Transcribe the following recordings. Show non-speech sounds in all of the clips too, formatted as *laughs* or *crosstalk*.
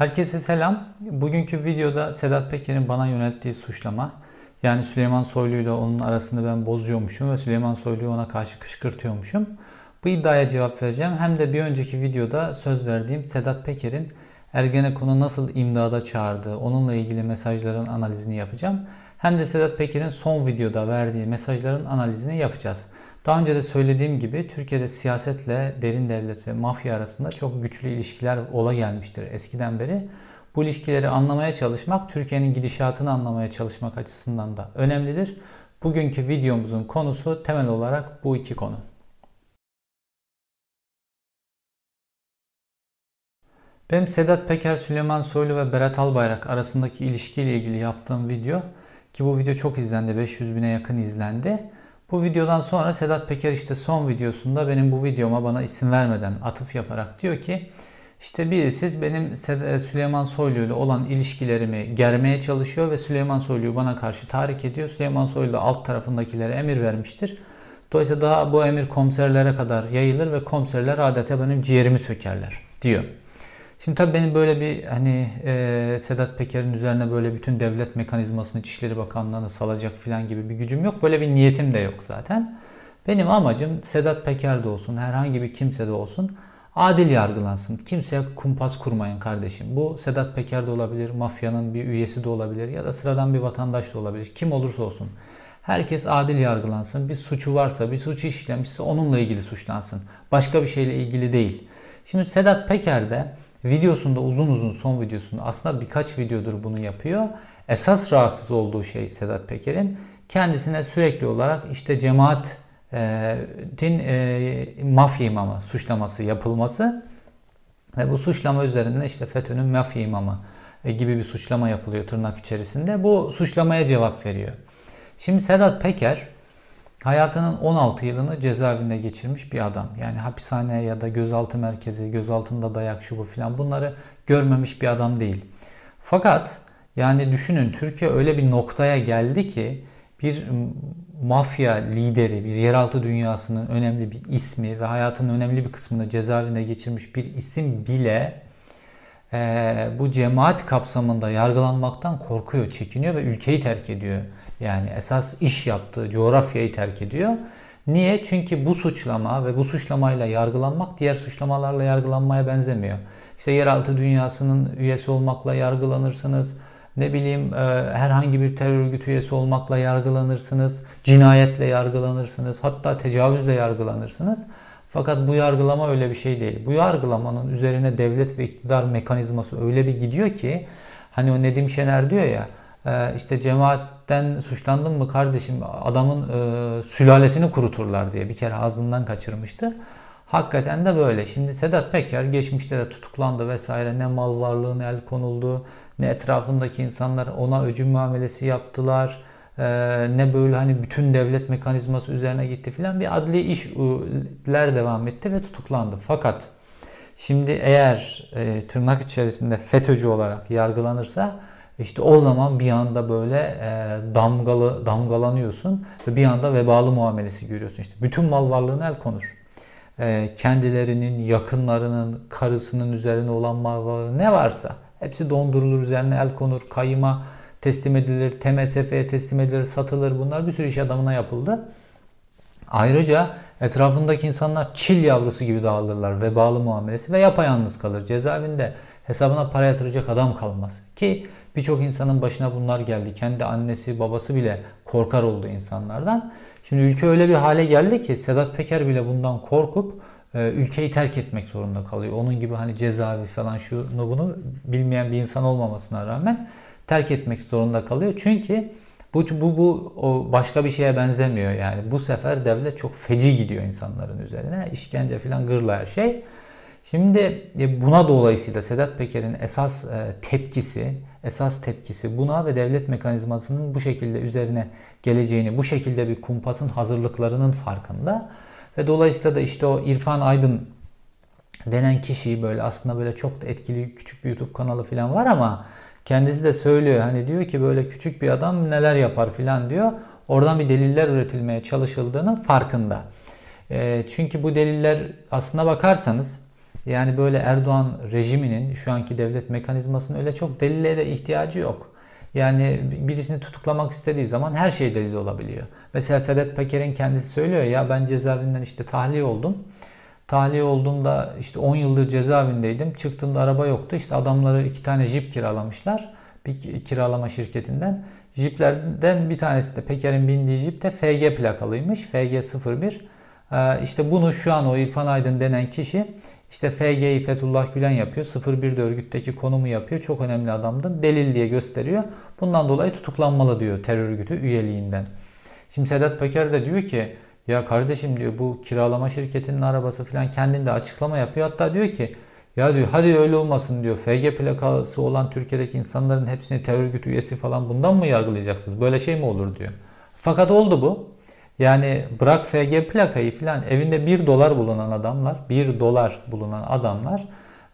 Herkese selam. Bugünkü videoda Sedat Peker'in bana yönelttiği suçlama. Yani Süleyman Soylu ile onun arasını ben bozuyormuşum ve Süleyman Soylu'yu ona karşı kışkırtıyormuşum. Bu iddiaya cevap vereceğim. Hem de bir önceki videoda söz verdiğim Sedat Peker'in Ergenekon'u nasıl imdada çağırdığı, onunla ilgili mesajların analizini yapacağım. Hem de Sedat Peker'in son videoda verdiği mesajların analizini yapacağız. Daha önce de söylediğim gibi Türkiye'de siyasetle derin devlet ve mafya arasında çok güçlü ilişkiler ola gelmiştir eskiden beri. Bu ilişkileri anlamaya çalışmak, Türkiye'nin gidişatını anlamaya çalışmak açısından da önemlidir. Bugünkü videomuzun konusu temel olarak bu iki konu. Benim Sedat Peker, Süleyman Soylu ve Berat Albayrak arasındaki ilişkiyle ilgili yaptığım video ki bu video çok izlendi, 500 bine yakın izlendi. Bu videodan sonra Sedat Peker işte son videosunda benim bu videoma bana isim vermeden atıf yaparak diyor ki işte birisi benim Süleyman Soylu ile olan ilişkilerimi germeye çalışıyor ve Süleyman Soylu'yu bana karşı tahrik ediyor. Süleyman Soylu alt tarafındakilere emir vermiştir. Dolayısıyla daha bu emir komiserlere kadar yayılır ve komiserler adeta benim ciğerimi sökerler diyor. Şimdi tabii benim böyle bir hani e, Sedat Peker'in üzerine böyle bütün devlet mekanizmasını İçişleri Bakanlığı'na salacak falan gibi bir gücüm yok. Böyle bir niyetim de yok zaten. Benim amacım Sedat Peker de olsun, herhangi bir kimse de olsun adil yargılansın. Kimseye kumpas kurmayın kardeşim. Bu Sedat Peker de olabilir, mafyanın bir üyesi de olabilir ya da sıradan bir vatandaş da olabilir. Kim olursa olsun. Herkes adil yargılansın. Bir suçu varsa, bir suç işlemişse onunla ilgili suçlansın. Başka bir şeyle ilgili değil. Şimdi Sedat Peker de videosunda uzun uzun son videosunda aslında birkaç videodur bunu yapıyor. Esas rahatsız olduğu şey Sedat Peker'in kendisine sürekli olarak işte cemaatin e, mafya imamı suçlaması yapılması ve bu suçlama üzerinde işte FETÖ'nün mafya imamı e, gibi bir suçlama yapılıyor tırnak içerisinde. Bu suçlamaya cevap veriyor. Şimdi Sedat Peker hayatının 16 yılını cezaevinde geçirmiş bir adam. Yani hapishane ya da gözaltı merkezi, gözaltında dayak şu bu filan bunları görmemiş bir adam değil. Fakat yani düşünün Türkiye öyle bir noktaya geldi ki bir mafya lideri, bir yeraltı dünyasının önemli bir ismi ve hayatının önemli bir kısmını cezaevinde geçirmiş bir isim bile e, bu cemaat kapsamında yargılanmaktan korkuyor, çekiniyor ve ülkeyi terk ediyor. Yani esas iş yaptığı coğrafyayı terk ediyor. Niye? Çünkü bu suçlama ve bu suçlamayla yargılanmak diğer suçlamalarla yargılanmaya benzemiyor. İşte yeraltı dünyasının üyesi olmakla yargılanırsınız. Ne bileyim e, herhangi bir terör örgütü üyesi olmakla yargılanırsınız. Cinayetle yargılanırsınız. Hatta tecavüzle yargılanırsınız. Fakat bu yargılama öyle bir şey değil. Bu yargılamanın üzerine devlet ve iktidar mekanizması öyle bir gidiyor ki hani o Nedim Şener diyor ya e, işte cemaatten suçlandın mı kardeşim adamın e, sülalesini kuruturlar diye bir kere ağzından kaçırmıştı. Hakikaten de böyle. Şimdi Sedat Peker geçmişte de tutuklandı vesaire ne mal varlığına el konuldu ne etrafındaki insanlar ona öcü muamelesi yaptılar e, ne böyle hani bütün devlet mekanizması üzerine gitti filan bir adli işler devam etti ve tutuklandı. Fakat şimdi eğer e, tırnak içerisinde FETÖ'cü olarak yargılanırsa işte o zaman bir anda böyle e, damgalı damgalanıyorsun ve bir anda vebalı muamelesi görüyorsun. İşte bütün mal varlığına el konur. E, kendilerinin, yakınlarının, karısının üzerine olan mal varlığı ne varsa hepsi dondurulur, üzerine el konur, kayıma teslim edilir, TMSF'ye teslim edilir, satılır. Bunlar bir sürü iş adamına yapıldı. Ayrıca etrafındaki insanlar çil yavrusu gibi dağılırlar. Vebalı muamelesi ve yapayalnız kalır. Cezaevinde hesabına para yatıracak adam kalmaz. Ki Birçok insanın başına bunlar geldi. Kendi annesi, babası bile korkar oldu insanlardan. Şimdi ülke öyle bir hale geldi ki Sedat Peker bile bundan korkup e, ülkeyi terk etmek zorunda kalıyor. Onun gibi hani cezaevi falan şunu bunu bilmeyen bir insan olmamasına rağmen terk etmek zorunda kalıyor. Çünkü bu bu bu o başka bir şeye benzemiyor yani. Bu sefer devlet çok feci gidiyor insanların üzerine. İşkence falan gırla her şey. Şimdi e, buna dolayısıyla Sedat Peker'in esas e, tepkisi, esas tepkisi buna ve devlet mekanizmasının bu şekilde üzerine geleceğini, bu şekilde bir kumpasın hazırlıklarının farkında. Ve dolayısıyla da işte o İrfan Aydın denen kişiyi böyle aslında böyle çok da etkili küçük bir YouTube kanalı falan var ama kendisi de söylüyor hani diyor ki böyle küçük bir adam neler yapar falan diyor. Oradan bir deliller üretilmeye çalışıldığının farkında. E, çünkü bu deliller aslına bakarsanız Yani böyle Erdoğan rejiminin şu anki devlet mekanizmasının öyle çok delile de ihtiyacı yok. Yani birisini tutuklamak istediği zaman her şey delil olabiliyor. Mesela Sedat Peker'in kendisi söylüyor ya ben cezaevinden işte tahliye oldum. Tahliye olduğumda işte 10 yıldır cezaevindeydim. Çıktığımda araba yoktu. İşte adamları iki tane jip kiralamışlar. Bir kiralama şirketinden. Jiplerden bir tanesi de Peker'in bindiği jip de FG plakalıymış. FG01. Ee, işte bunu şu an o İrfan Aydın denen kişi işte FG'yi Fethullah Gülen yapıyor. 01'de örgütteki konumu yapıyor. Çok önemli adamdı. Delil diye gösteriyor. Bundan dolayı tutuklanmalı diyor terör örgütü üyeliğinden. Şimdi Sedat Peker de diyor ki ya kardeşim diyor bu kiralama şirketinin arabası falan kendinde açıklama yapıyor. Hatta diyor ki ya diyor hadi öyle olmasın diyor. FG plakası olan Türkiye'deki insanların hepsini terör örgütü üyesi falan bundan mı yargılayacaksınız? Böyle şey mi olur diyor. Fakat oldu bu. Yani bırak FG plakayı falan evinde 1 dolar bulunan adamlar, 1 dolar bulunan adamlar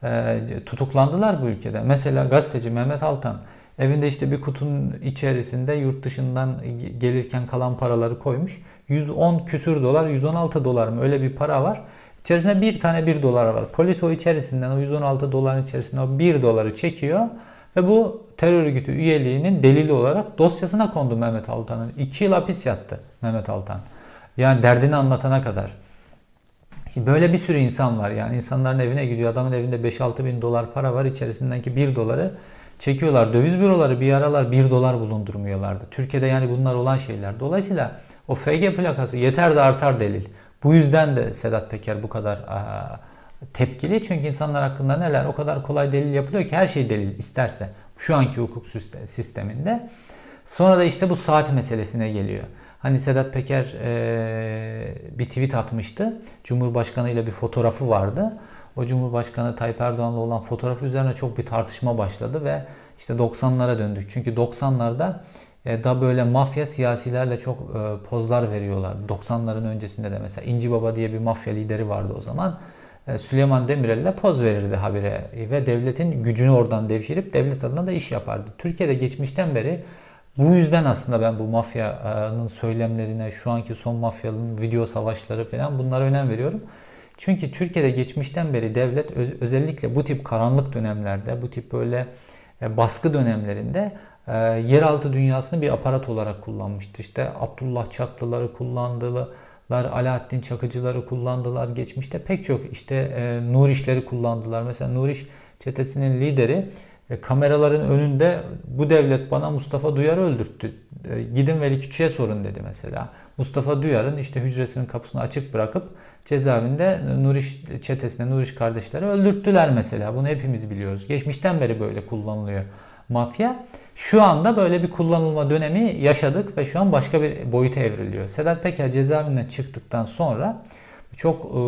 e, tutuklandılar bu ülkede. Mesela gazeteci Mehmet Altan evinde işte bir kutunun içerisinde yurt dışından gelirken kalan paraları koymuş. 110 küsür dolar, 116 dolar mı öyle bir para var. İçerisinde bir tane 1 dolar var. Polis o içerisinden o 116 doların içerisinde o 1 doları çekiyor ve bu terör örgütü üyeliğinin delili olarak dosyasına kondu Mehmet Altan'ın. 2 yıl hapis yattı Mehmet Altan. Yani derdini anlatana kadar. Şimdi böyle bir sürü insan var. Yani insanların evine gidiyor. Adamın evinde 5-6 bin dolar para var. İçerisindeki 1 doları çekiyorlar. Döviz büroları bir aralar 1 dolar bulundurmuyorlardı. Türkiye'de yani bunlar olan şeyler. Dolayısıyla o FG plakası yeter de artar delil. Bu yüzden de Sedat Peker bu kadar aa, tepkili. Çünkü insanlar hakkında neler o kadar kolay delil yapılıyor ki her şey delil isterse. Şu anki hukuk sisteminde. Sonra da işte bu saat meselesine geliyor. Hani Sedat Peker e, bir tweet atmıştı. Cumhurbaşkanı ile bir fotoğrafı vardı. O Cumhurbaşkanı Tayyip Erdoğan'la olan fotoğrafı üzerine çok bir tartışma başladı ve işte 90'lara döndük. Çünkü 90'larda e, da böyle mafya siyasilerle çok e, pozlar veriyorlar. 90'ların öncesinde de mesela İnci Baba diye bir mafya lideri vardı o zaman. E, Süleyman Demirel ile poz verirdi habire ve devletin gücünü oradan devşirip devlet adına da iş yapardı. Türkiye'de geçmişten beri bu yüzden aslında ben bu mafyanın söylemlerine, şu anki son mafyanın video savaşları falan bunlara önem veriyorum. Çünkü Türkiye'de geçmişten beri devlet özellikle bu tip karanlık dönemlerde, bu tip böyle e, baskı dönemlerinde e, yeraltı dünyasını bir aparat olarak kullanmıştır. İşte Abdullah Çatlıları kullandılar, Alaaddin Çakıcıları kullandılar geçmişte. Pek çok işte e, Nur işleri kullandılar. Mesela Nur iş çetesinin lideri e, kameraların önünde bu devlet bana Mustafa Duyar'ı öldürttü. E, gidin Veli Küçük'e sorun dedi mesela. Mustafa Duyar'ın işte hücresinin kapısını açık bırakıp cezaevinde Nuriş çetesine, Nuriş kardeşleri öldürttüler mesela. Bunu hepimiz biliyoruz. Geçmişten beri böyle kullanılıyor mafya. Şu anda böyle bir kullanılma dönemi yaşadık ve şu an başka bir boyuta evriliyor. Sedat Peker cezaevinden çıktıktan sonra çok e,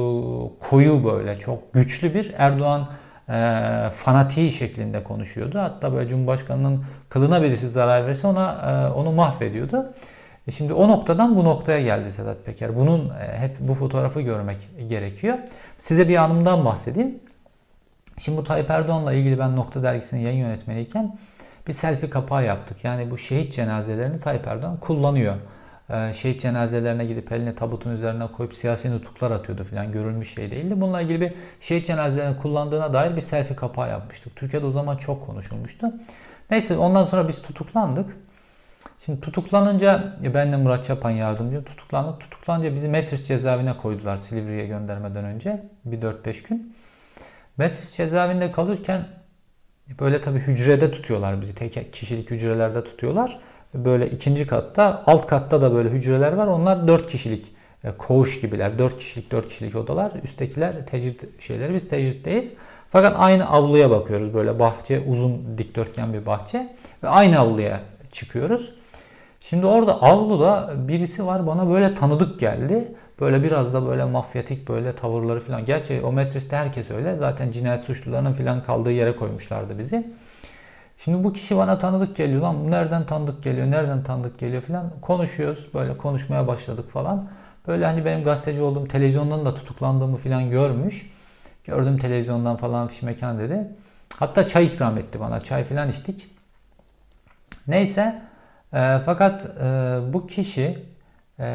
koyu böyle, çok güçlü bir Erdoğan e, fanatiği şeklinde konuşuyordu. Hatta böyle Cumhurbaşkanı'nın kılına birisi zarar verse ona e, onu mahvediyordu. E şimdi o noktadan bu noktaya geldi Sedat Peker. Bunun e, hep bu fotoğrafı görmek gerekiyor. Size bir anımdan bahsedeyim. Şimdi bu Tayyip Erdoğan'la ilgili ben Nokta Dergisi'nin yayın yönetmeniyken bir selfie kapağı yaptık. Yani bu şehit cenazelerini Tayyip Erdoğan kullanıyor. Ee, şehit cenazelerine gidip eline tabutun üzerine koyup siyasi nutuklar atıyordu falan görülmüş şey değildi. Bununla ilgili bir şehit cenazelerini kullandığına dair bir selfie kapağı yapmıştık. Türkiye'de o zaman çok konuşulmuştu. Neyse ondan sonra biz tutuklandık. Şimdi tutuklanınca ben de Murat Çapan yardımcı tutuklandık. Tutuklanınca bizi Metris cezaevine koydular Silivri'ye göndermeden önce bir 4-5 gün. Metris cezaevinde kalırken böyle tabii hücrede tutuyorlar bizi. Tek kişilik hücrelerde tutuyorlar böyle ikinci katta, alt katta da böyle hücreler var. Onlar 4 kişilik e, koğuş gibiler. 4 kişilik 4 kişilik odalar. Üsttekiler tecrit şeyleri. Biz tecritteyiz. Fakat aynı avluya bakıyoruz. Böyle bahçe, uzun dikdörtgen bir bahçe. Ve aynı avluya çıkıyoruz. Şimdi orada avluda birisi var bana böyle tanıdık geldi. Böyle biraz da böyle mafyatik böyle tavırları falan. Gerçi o metriste herkes öyle. Zaten cinayet suçlularının falan kaldığı yere koymuşlardı bizi. Şimdi bu kişi bana tanıdık geliyor lan nereden tanıdık geliyor nereden tanıdık geliyor falan konuşuyoruz böyle konuşmaya başladık falan. Böyle hani benim gazeteci olduğum televizyondan da tutuklandığımı falan görmüş. Gördüm televizyondan falan fiş mekan dedi. Hatta çay ikram etti bana çay falan içtik. Neyse e, fakat e, bu kişinin e,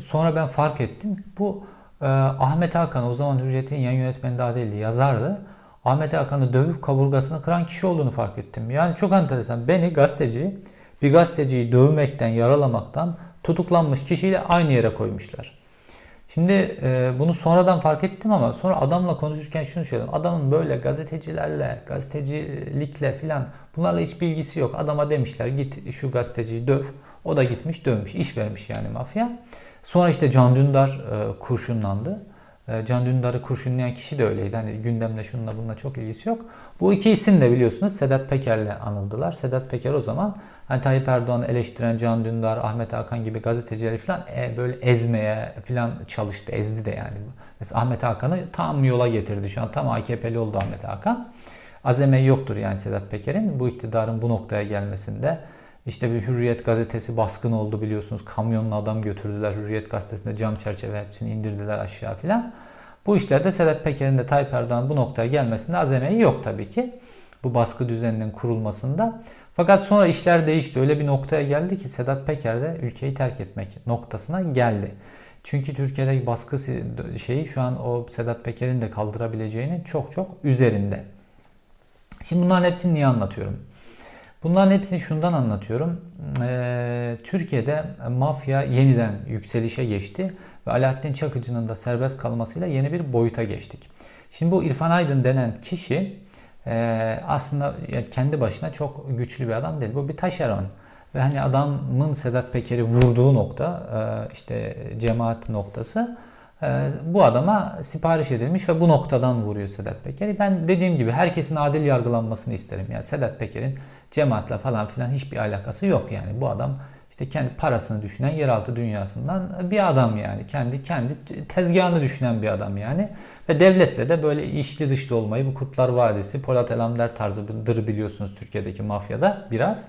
sonra ben fark ettim. Bu e, Ahmet Hakan o zaman Hürriyet'in yan yönetmeni daha değildi yazardı. Ahmet Hakan'ı dövüp kaburgasını kıran kişi olduğunu fark ettim. Yani çok enteresan. Beni gazeteci bir gazeteciyi dövmekten, yaralamaktan tutuklanmış kişiyle aynı yere koymuşlar. Şimdi e, bunu sonradan fark ettim ama sonra adamla konuşurken şunu söyledim. Adamın böyle gazetecilerle, gazetecilikle filan bunlarla hiç bilgisi yok. Adama demişler git şu gazeteciyi döv. O da gitmiş dövmüş. iş vermiş yani mafya. Sonra işte Can Dündar e, kurşunlandı. E, Can Dündar'ı kurşunlayan kişi de öyleydi. Hani gündemle şununla bununla çok ilgisi yok. Bu iki isim de biliyorsunuz Sedat Peker'le anıldılar. Sedat Peker o zaman hani Tayyip Erdoğan'ı eleştiren Can Dündar, Ahmet Hakan gibi gazetecileri falan e, böyle ezmeye falan çalıştı. Ezdi de yani. Mesela Ahmet Hakan'ı tam yola getirdi. Şu an tam AKP'li oldu Ahmet Hakan. Azeme yoktur yani Sedat Peker'in bu iktidarın bu noktaya gelmesinde. İşte bir Hürriyet gazetesi baskın oldu biliyorsunuz. Kamyonla adam götürdüler Hürriyet gazetesinde cam çerçeve hepsini indirdiler aşağı filan. Bu işlerde Sedat Peker'in de Tayyip Erdoğan bu noktaya gelmesinde azemeyi yok tabii ki. Bu baskı düzeninin kurulmasında. Fakat sonra işler değişti. Öyle bir noktaya geldi ki Sedat Peker de ülkeyi terk etmek noktasına geldi. Çünkü Türkiye'deki baskı şeyi şu an o Sedat Peker'in de kaldırabileceğinin çok çok üzerinde. Şimdi bunların hepsini niye anlatıyorum? Bunların hepsini şundan anlatıyorum. Ee, Türkiye'de mafya yeniden yükselişe geçti ve Alaaddin Çakıcı'nın da serbest kalmasıyla yeni bir boyuta geçtik. Şimdi bu İrfan Aydın denen kişi e, aslında kendi başına çok güçlü bir adam değil. Bu bir taşeron. Ve hani adamın Sedat Peker'i vurduğu nokta e, işte cemaat noktası bu adama sipariş edilmiş ve bu noktadan vuruyor Sedat Peker'i. Ben dediğim gibi herkesin adil yargılanmasını isterim. Yani Sedat Peker'in cemaatle falan filan hiçbir alakası yok yani. Bu adam işte kendi parasını düşünen yeraltı dünyasından bir adam yani. Kendi kendi tezgahını düşünen bir adam yani. Ve devletle de böyle işli dışlı olmayı bu Kurtlar Vadisi, Polat Alemdar tarzıdır biliyorsunuz Türkiye'deki mafyada biraz.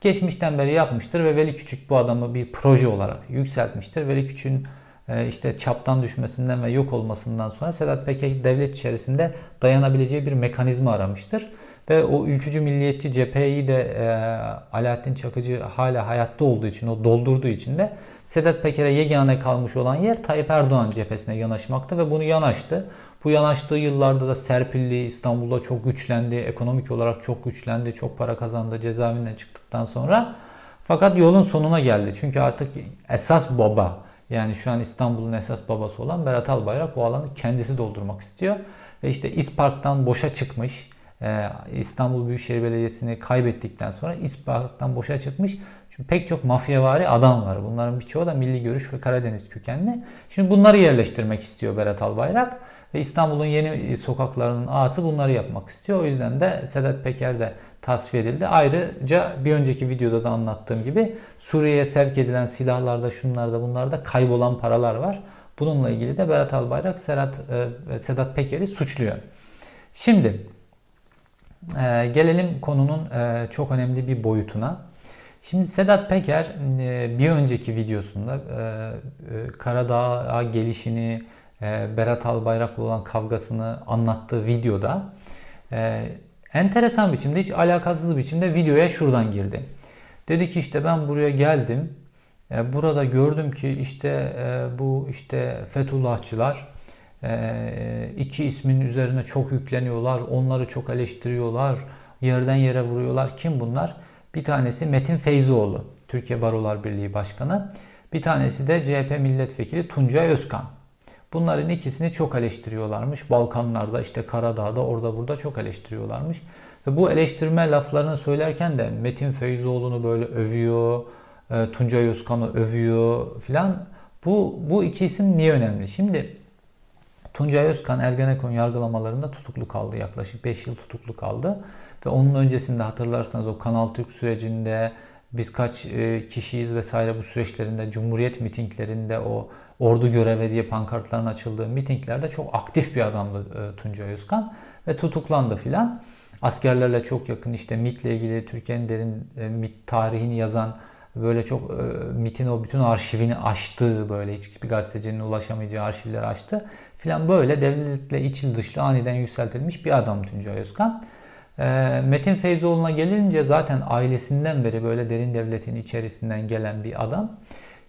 Geçmişten beri yapmıştır ve Veli Küçük bu adamı bir proje olarak yükseltmiştir. Veli Küçük'ün işte çaptan düşmesinden ve yok olmasından sonra Sedat Peker devlet içerisinde dayanabileceği bir mekanizma aramıştır. Ve o ülkücü milliyetçi cepheyi de e, Alaaddin Çakıcı hala hayatta olduğu için, o doldurduğu için de Sedat Peker'e yegane kalmış olan yer Tayyip Erdoğan cephesine yanaşmakta ve bunu yanaştı. Bu yanaştığı yıllarda da serpildi, İstanbul'da çok güçlendi, ekonomik olarak çok güçlendi, çok para kazandı cezaevinden çıktıktan sonra. Fakat yolun sonuna geldi. Çünkü artık esas baba, yani şu an İstanbul'un esas babası olan Berat Albayrak bu alanı kendisi doldurmak istiyor. Ve işte İspark'tan boşa çıkmış, ee, İstanbul Büyükşehir Belediyesi'ni kaybettikten sonra İspark'tan boşa çıkmış. Çünkü pek çok mafyavari adam var. Bunların birçoğu da milli görüş ve Karadeniz kökenli. Şimdi bunları yerleştirmek istiyor Berat Albayrak. Ve İstanbul'un yeni sokaklarının ağası bunları yapmak istiyor. O yüzden de Sedat Peker de tasfiye edildi. Ayrıca bir önceki videoda da anlattığım gibi Suriye'ye sevk edilen silahlarda, şunlarda, bunlarda kaybolan paralar var. Bununla ilgili de Berat Albayrak Sedat, e, Sedat Peker'i suçluyor. Şimdi e, gelelim konunun e, çok önemli bir boyutuna. Şimdi Sedat Peker e, bir önceki videosunda e, e, Karadağ'a gelişini, e, Berat Albayrak'la olan kavgasını anlattığı videoda enteresan biçimde, hiç alakasız biçimde videoya şuradan girdi. Dedi ki işte ben buraya geldim. E, burada gördüm ki işte e, bu işte Fethullahçılar ee, iki ismin üzerine çok yükleniyorlar, onları çok eleştiriyorlar, yerden yere vuruyorlar. Kim bunlar? Bir tanesi Metin Feyzioğlu, Türkiye Barolar Birliği Başkanı. Bir tanesi de CHP Milletvekili Tuncay Özkan. Bunların ikisini çok eleştiriyorlarmış. Balkanlarda işte Karadağ'da orada burada çok eleştiriyorlarmış. Ve bu eleştirme laflarını söylerken de Metin Feyzoğlu'nu böyle övüyor, e, Tuncay Özkan'ı övüyor filan. Bu, bu iki isim niye önemli? Şimdi Tuncay Özkan Ergenekon yargılamalarında tutuklu kaldı. Yaklaşık 5 yıl tutuklu kaldı. Ve onun öncesinde hatırlarsanız o Kanal Türk sürecinde biz kaç e, kişiyiz vesaire bu süreçlerinde Cumhuriyet mitinglerinde o ordu görevi diye pankartların açıldığı mitinglerde çok aktif bir adamdı e, Tuncay Özkan ve tutuklandı filan. Askerlerle çok yakın işte MIT'le ilgili Türkiye'nin derin e, MIT tarihini yazan böyle çok e, MIT'in o bütün arşivini açtığı böyle hiçbir gazetecinin ulaşamayacağı arşivleri açtı filan böyle devletle içil dışlı aniden yükseltilmiş bir adam Tuncay Özkan. Metin Feyzoğlu'na gelince zaten ailesinden beri böyle derin devletin içerisinden gelen bir adam.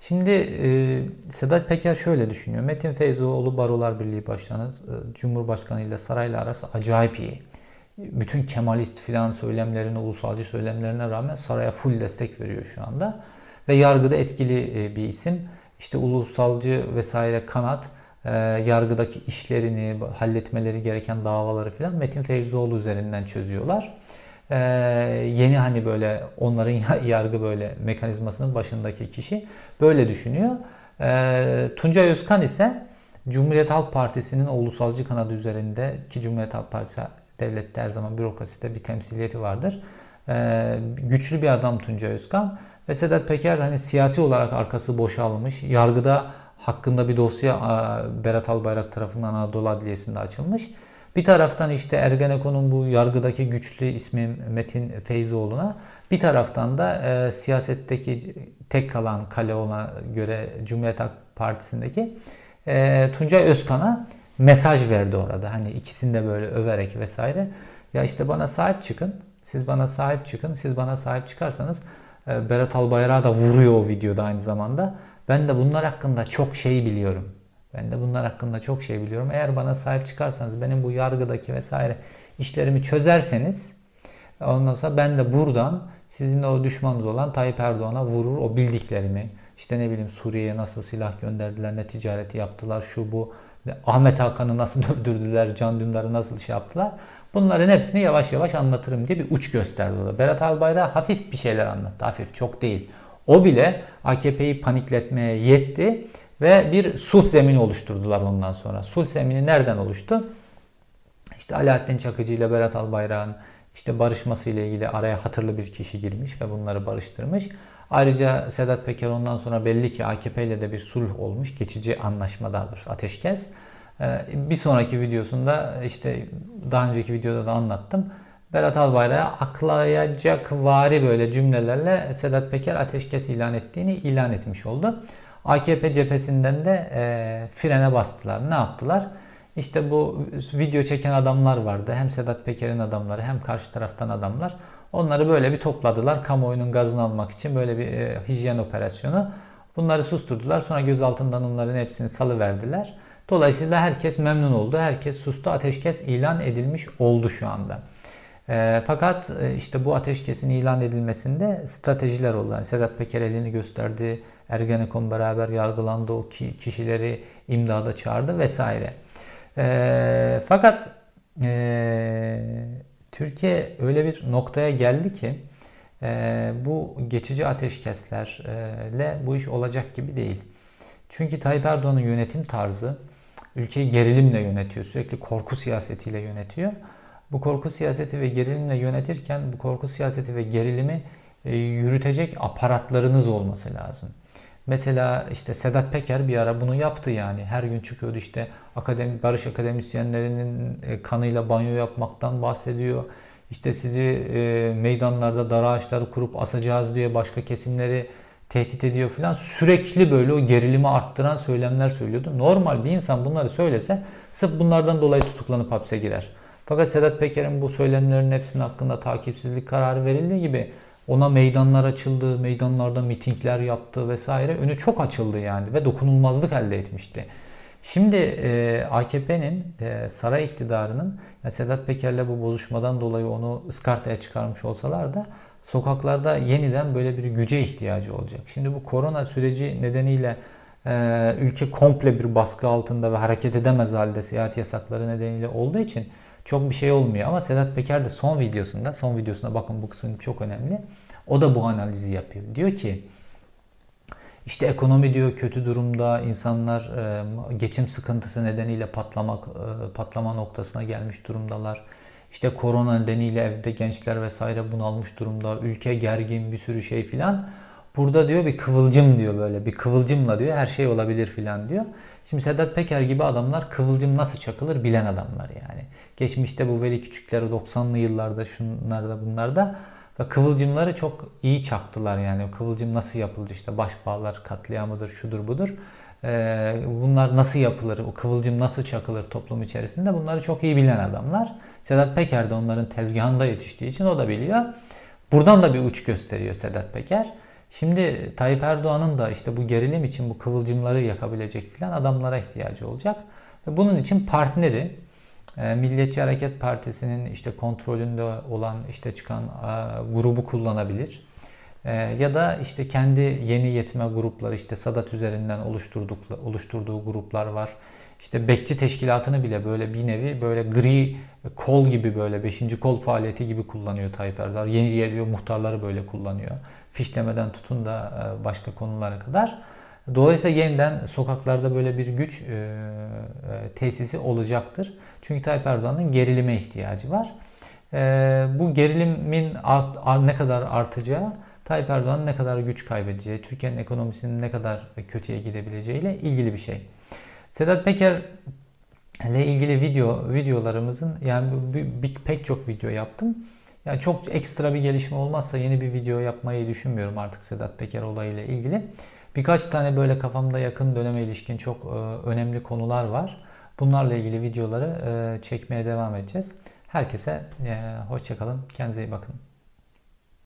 Şimdi e, Sedat Peker şöyle düşünüyor. Metin Feyzoğlu Barolar Birliği Başkanı, e, Cumhurbaşkanı ile sarayla arası acayip iyi. Bütün Kemalist filan söylemlerine, ulusalcı söylemlerine rağmen saraya full destek veriyor şu anda. Ve yargıda etkili e, bir isim. İşte ulusalcı vesaire kanat e, yargıdaki işlerini, halletmeleri gereken davaları filan Metin Feyzoğlu üzerinden çözüyorlar. E, yeni hani böyle onların yargı böyle mekanizmasının başındaki kişi böyle düşünüyor. E, Tuncay Özkan ise Cumhuriyet Halk Partisi'nin ulusalcı kanadı üzerinde ki Cumhuriyet Halk Partisi devlette her zaman bürokraside bir temsiliyeti vardır. E, güçlü bir adam Tuncay Özkan ve Sedat Peker hani siyasi olarak arkası boşalmış. Yargıda hakkında bir dosya Berat Albayrak tarafından Anadolu Adliyesi'nde açılmış. Bir taraftan işte Ergenekon'un bu yargıdaki güçlü ismi Metin Feyzoğlu'na bir taraftan da e, siyasetteki tek kalan kale ona göre Cumhuriyet Halk Partisi'ndeki e, Tuncay Özkan'a mesaj verdi orada. Hani ikisini de böyle överek vesaire. Ya işte bana sahip çıkın. Siz bana sahip çıkın. Siz bana sahip çıkarsanız e, Berat Albayrak'a da vuruyor o videoda aynı zamanda. Ben de bunlar hakkında çok şey biliyorum. Ben de bunlar hakkında çok şey biliyorum. Eğer bana sahip çıkarsanız, benim bu yargıdaki vesaire işlerimi çözerseniz ondan sonra ben de buradan sizin o düşmanınız olan Tayyip Erdoğan'a vurur o bildiklerimi. İşte ne bileyim Suriye'ye nasıl silah gönderdiler, ne ticareti yaptılar, şu bu. Ahmet Hakan'ı nasıl *laughs* dövdürdüler, Can Dündar'ı nasıl şey yaptılar. Bunların hepsini yavaş yavaş anlatırım diye bir uç gösterdi orada. Berat Albayrak hafif bir şeyler anlattı. Hafif, çok değil. O bile AKP'yi panikletmeye yetti ve bir sulh zemini oluşturdular ondan sonra. Sulh zemini nereden oluştu? İşte Alaaddin Çakıcı ile Berat Albayrak'ın işte barışması ile ilgili araya hatırlı bir kişi girmiş ve bunları barıştırmış. Ayrıca Sedat Peker ondan sonra belli ki AKP ile de bir sulh olmuş. Geçici anlaşma daha doğrusu ateşkes. Ee, bir sonraki videosunda işte daha önceki videoda da anlattım. Berat Albayrak'a aklayacak vari böyle cümlelerle Sedat Peker ateşkes ilan ettiğini ilan etmiş oldu. AKP cephesinden de e, frene bastılar. Ne yaptılar? İşte bu video çeken adamlar vardı. Hem Sedat Peker'in adamları hem karşı taraftan adamlar. Onları böyle bir topladılar. Kamuoyunun gazını almak için böyle bir e, hijyen operasyonu. Bunları susturdular. Sonra gözaltından onların hepsini salıverdiler. Dolayısıyla herkes memnun oldu. Herkes sustu. Ateşkes ilan edilmiş oldu şu anda. E, fakat e, işte bu ateşkesin ilan edilmesinde stratejiler oldu. Yani Sedat Peker elini gösterdi. Ergenekon beraber yargılandı. O kişileri imdada çağırdı vesaire. E, fakat e, Türkiye öyle bir noktaya geldi ki e, bu geçici ateşkeslerle bu iş olacak gibi değil. Çünkü Tayyip Erdoğan'ın yönetim tarzı ülkeyi gerilimle yönetiyor. Sürekli korku siyasetiyle yönetiyor. Bu korku siyaseti ve gerilimle yönetirken bu korku siyaseti ve gerilimi yürütecek aparatlarınız olması lazım. Mesela işte Sedat Peker bir ara bunu yaptı yani. Her gün çıkıyordu işte akademi, barış akademisyenlerinin e, kanıyla banyo yapmaktan bahsediyor. İşte sizi e, meydanlarda dar ağaçları kurup asacağız diye başka kesimleri tehdit ediyor falan. Sürekli böyle o gerilimi arttıran söylemler söylüyordu. Normal bir insan bunları söylese sırf bunlardan dolayı tutuklanıp hapse girer. Fakat Sedat Peker'in bu söylemlerin hepsinin hakkında takipsizlik kararı verildiği gibi ona meydanlar açıldı, meydanlarda mitingler yaptı vesaire. Önü çok açıldı yani ve dokunulmazlık elde etmişti. Şimdi e, AKP'nin, e, saray iktidarının yani Sedat Peker'le bu bozuşmadan dolayı onu ıskartaya çıkarmış olsalar da sokaklarda yeniden böyle bir güce ihtiyacı olacak. Şimdi bu korona süreci nedeniyle e, ülke komple bir baskı altında ve hareket edemez halde seyahat yasakları nedeniyle olduğu için çok bir şey olmuyor. Ama Sedat Peker de son videosunda, son videosuna bakın bu kısım çok önemli. O da bu analizi yapıyor. Diyor ki işte ekonomi diyor kötü durumda, insanlar e, geçim sıkıntısı nedeniyle patlamak e, patlama noktasına gelmiş durumdalar. İşte korona nedeniyle evde gençler vesaire bunalmış durumda, ülke gergin bir sürü şey filan. Burada diyor bir kıvılcım diyor böyle bir kıvılcımla diyor her şey olabilir filan diyor. Şimdi Sedat Peker gibi adamlar kıvılcım nasıl çakılır bilen adamlar yani. Geçmişte bu Veli Küçükleri 90'lı yıllarda şunlarda bunlarda ve kıvılcımları çok iyi çaktılar yani. O kıvılcım nasıl yapılır işte başbağlar katliamıdır şudur budur. Ee, bunlar nasıl yapılır, o kıvılcım nasıl çakılır toplum içerisinde bunları çok iyi bilen adamlar. Sedat Peker de onların tezgahında yetiştiği için o da biliyor. Buradan da bir uç gösteriyor Sedat Peker. Şimdi Tayyip Erdoğan'ın da işte bu gerilim için bu kıvılcımları yakabilecek filan adamlara ihtiyacı olacak. Ve bunun için partneri e, Milliyetçi Hareket Partisi'nin işte kontrolünde olan işte çıkan grubu kullanabilir. E, ya da işte kendi yeni yetme grupları işte Sadat üzerinden oluşturduğu gruplar var. İşte bekçi teşkilatını bile böyle bir nevi böyle gri kol gibi böyle 5. kol faaliyeti gibi kullanıyor Tayyip Erdoğan. Yeni geliyor muhtarları böyle kullanıyor. Fişlemeden tutun da e, başka konulara kadar. Dolayısıyla yeniden sokaklarda böyle bir güç e, e, tesisi olacaktır. Çünkü Tayyip Erdoğan'ın gerilime ihtiyacı var. Bu gerilimin ne kadar artacağı, Tayyip Erdoğan ne kadar güç kaybedeceği, Türkiye'nin ekonomisinin ne kadar kötüye gidebileceğiyle ilgili bir şey. Sedat Peker ile ilgili video videolarımızın yani bir, bir, pek çok video yaptım. Yani çok ekstra bir gelişme olmazsa yeni bir video yapmayı düşünmüyorum artık Sedat Peker olayıyla ilgili. Birkaç tane böyle kafamda yakın döneme ilişkin çok e, önemli konular var. Bunlarla ilgili videoları e, çekmeye devam edeceğiz. Herkese e, hoşçakalın. Kendinize iyi bakın.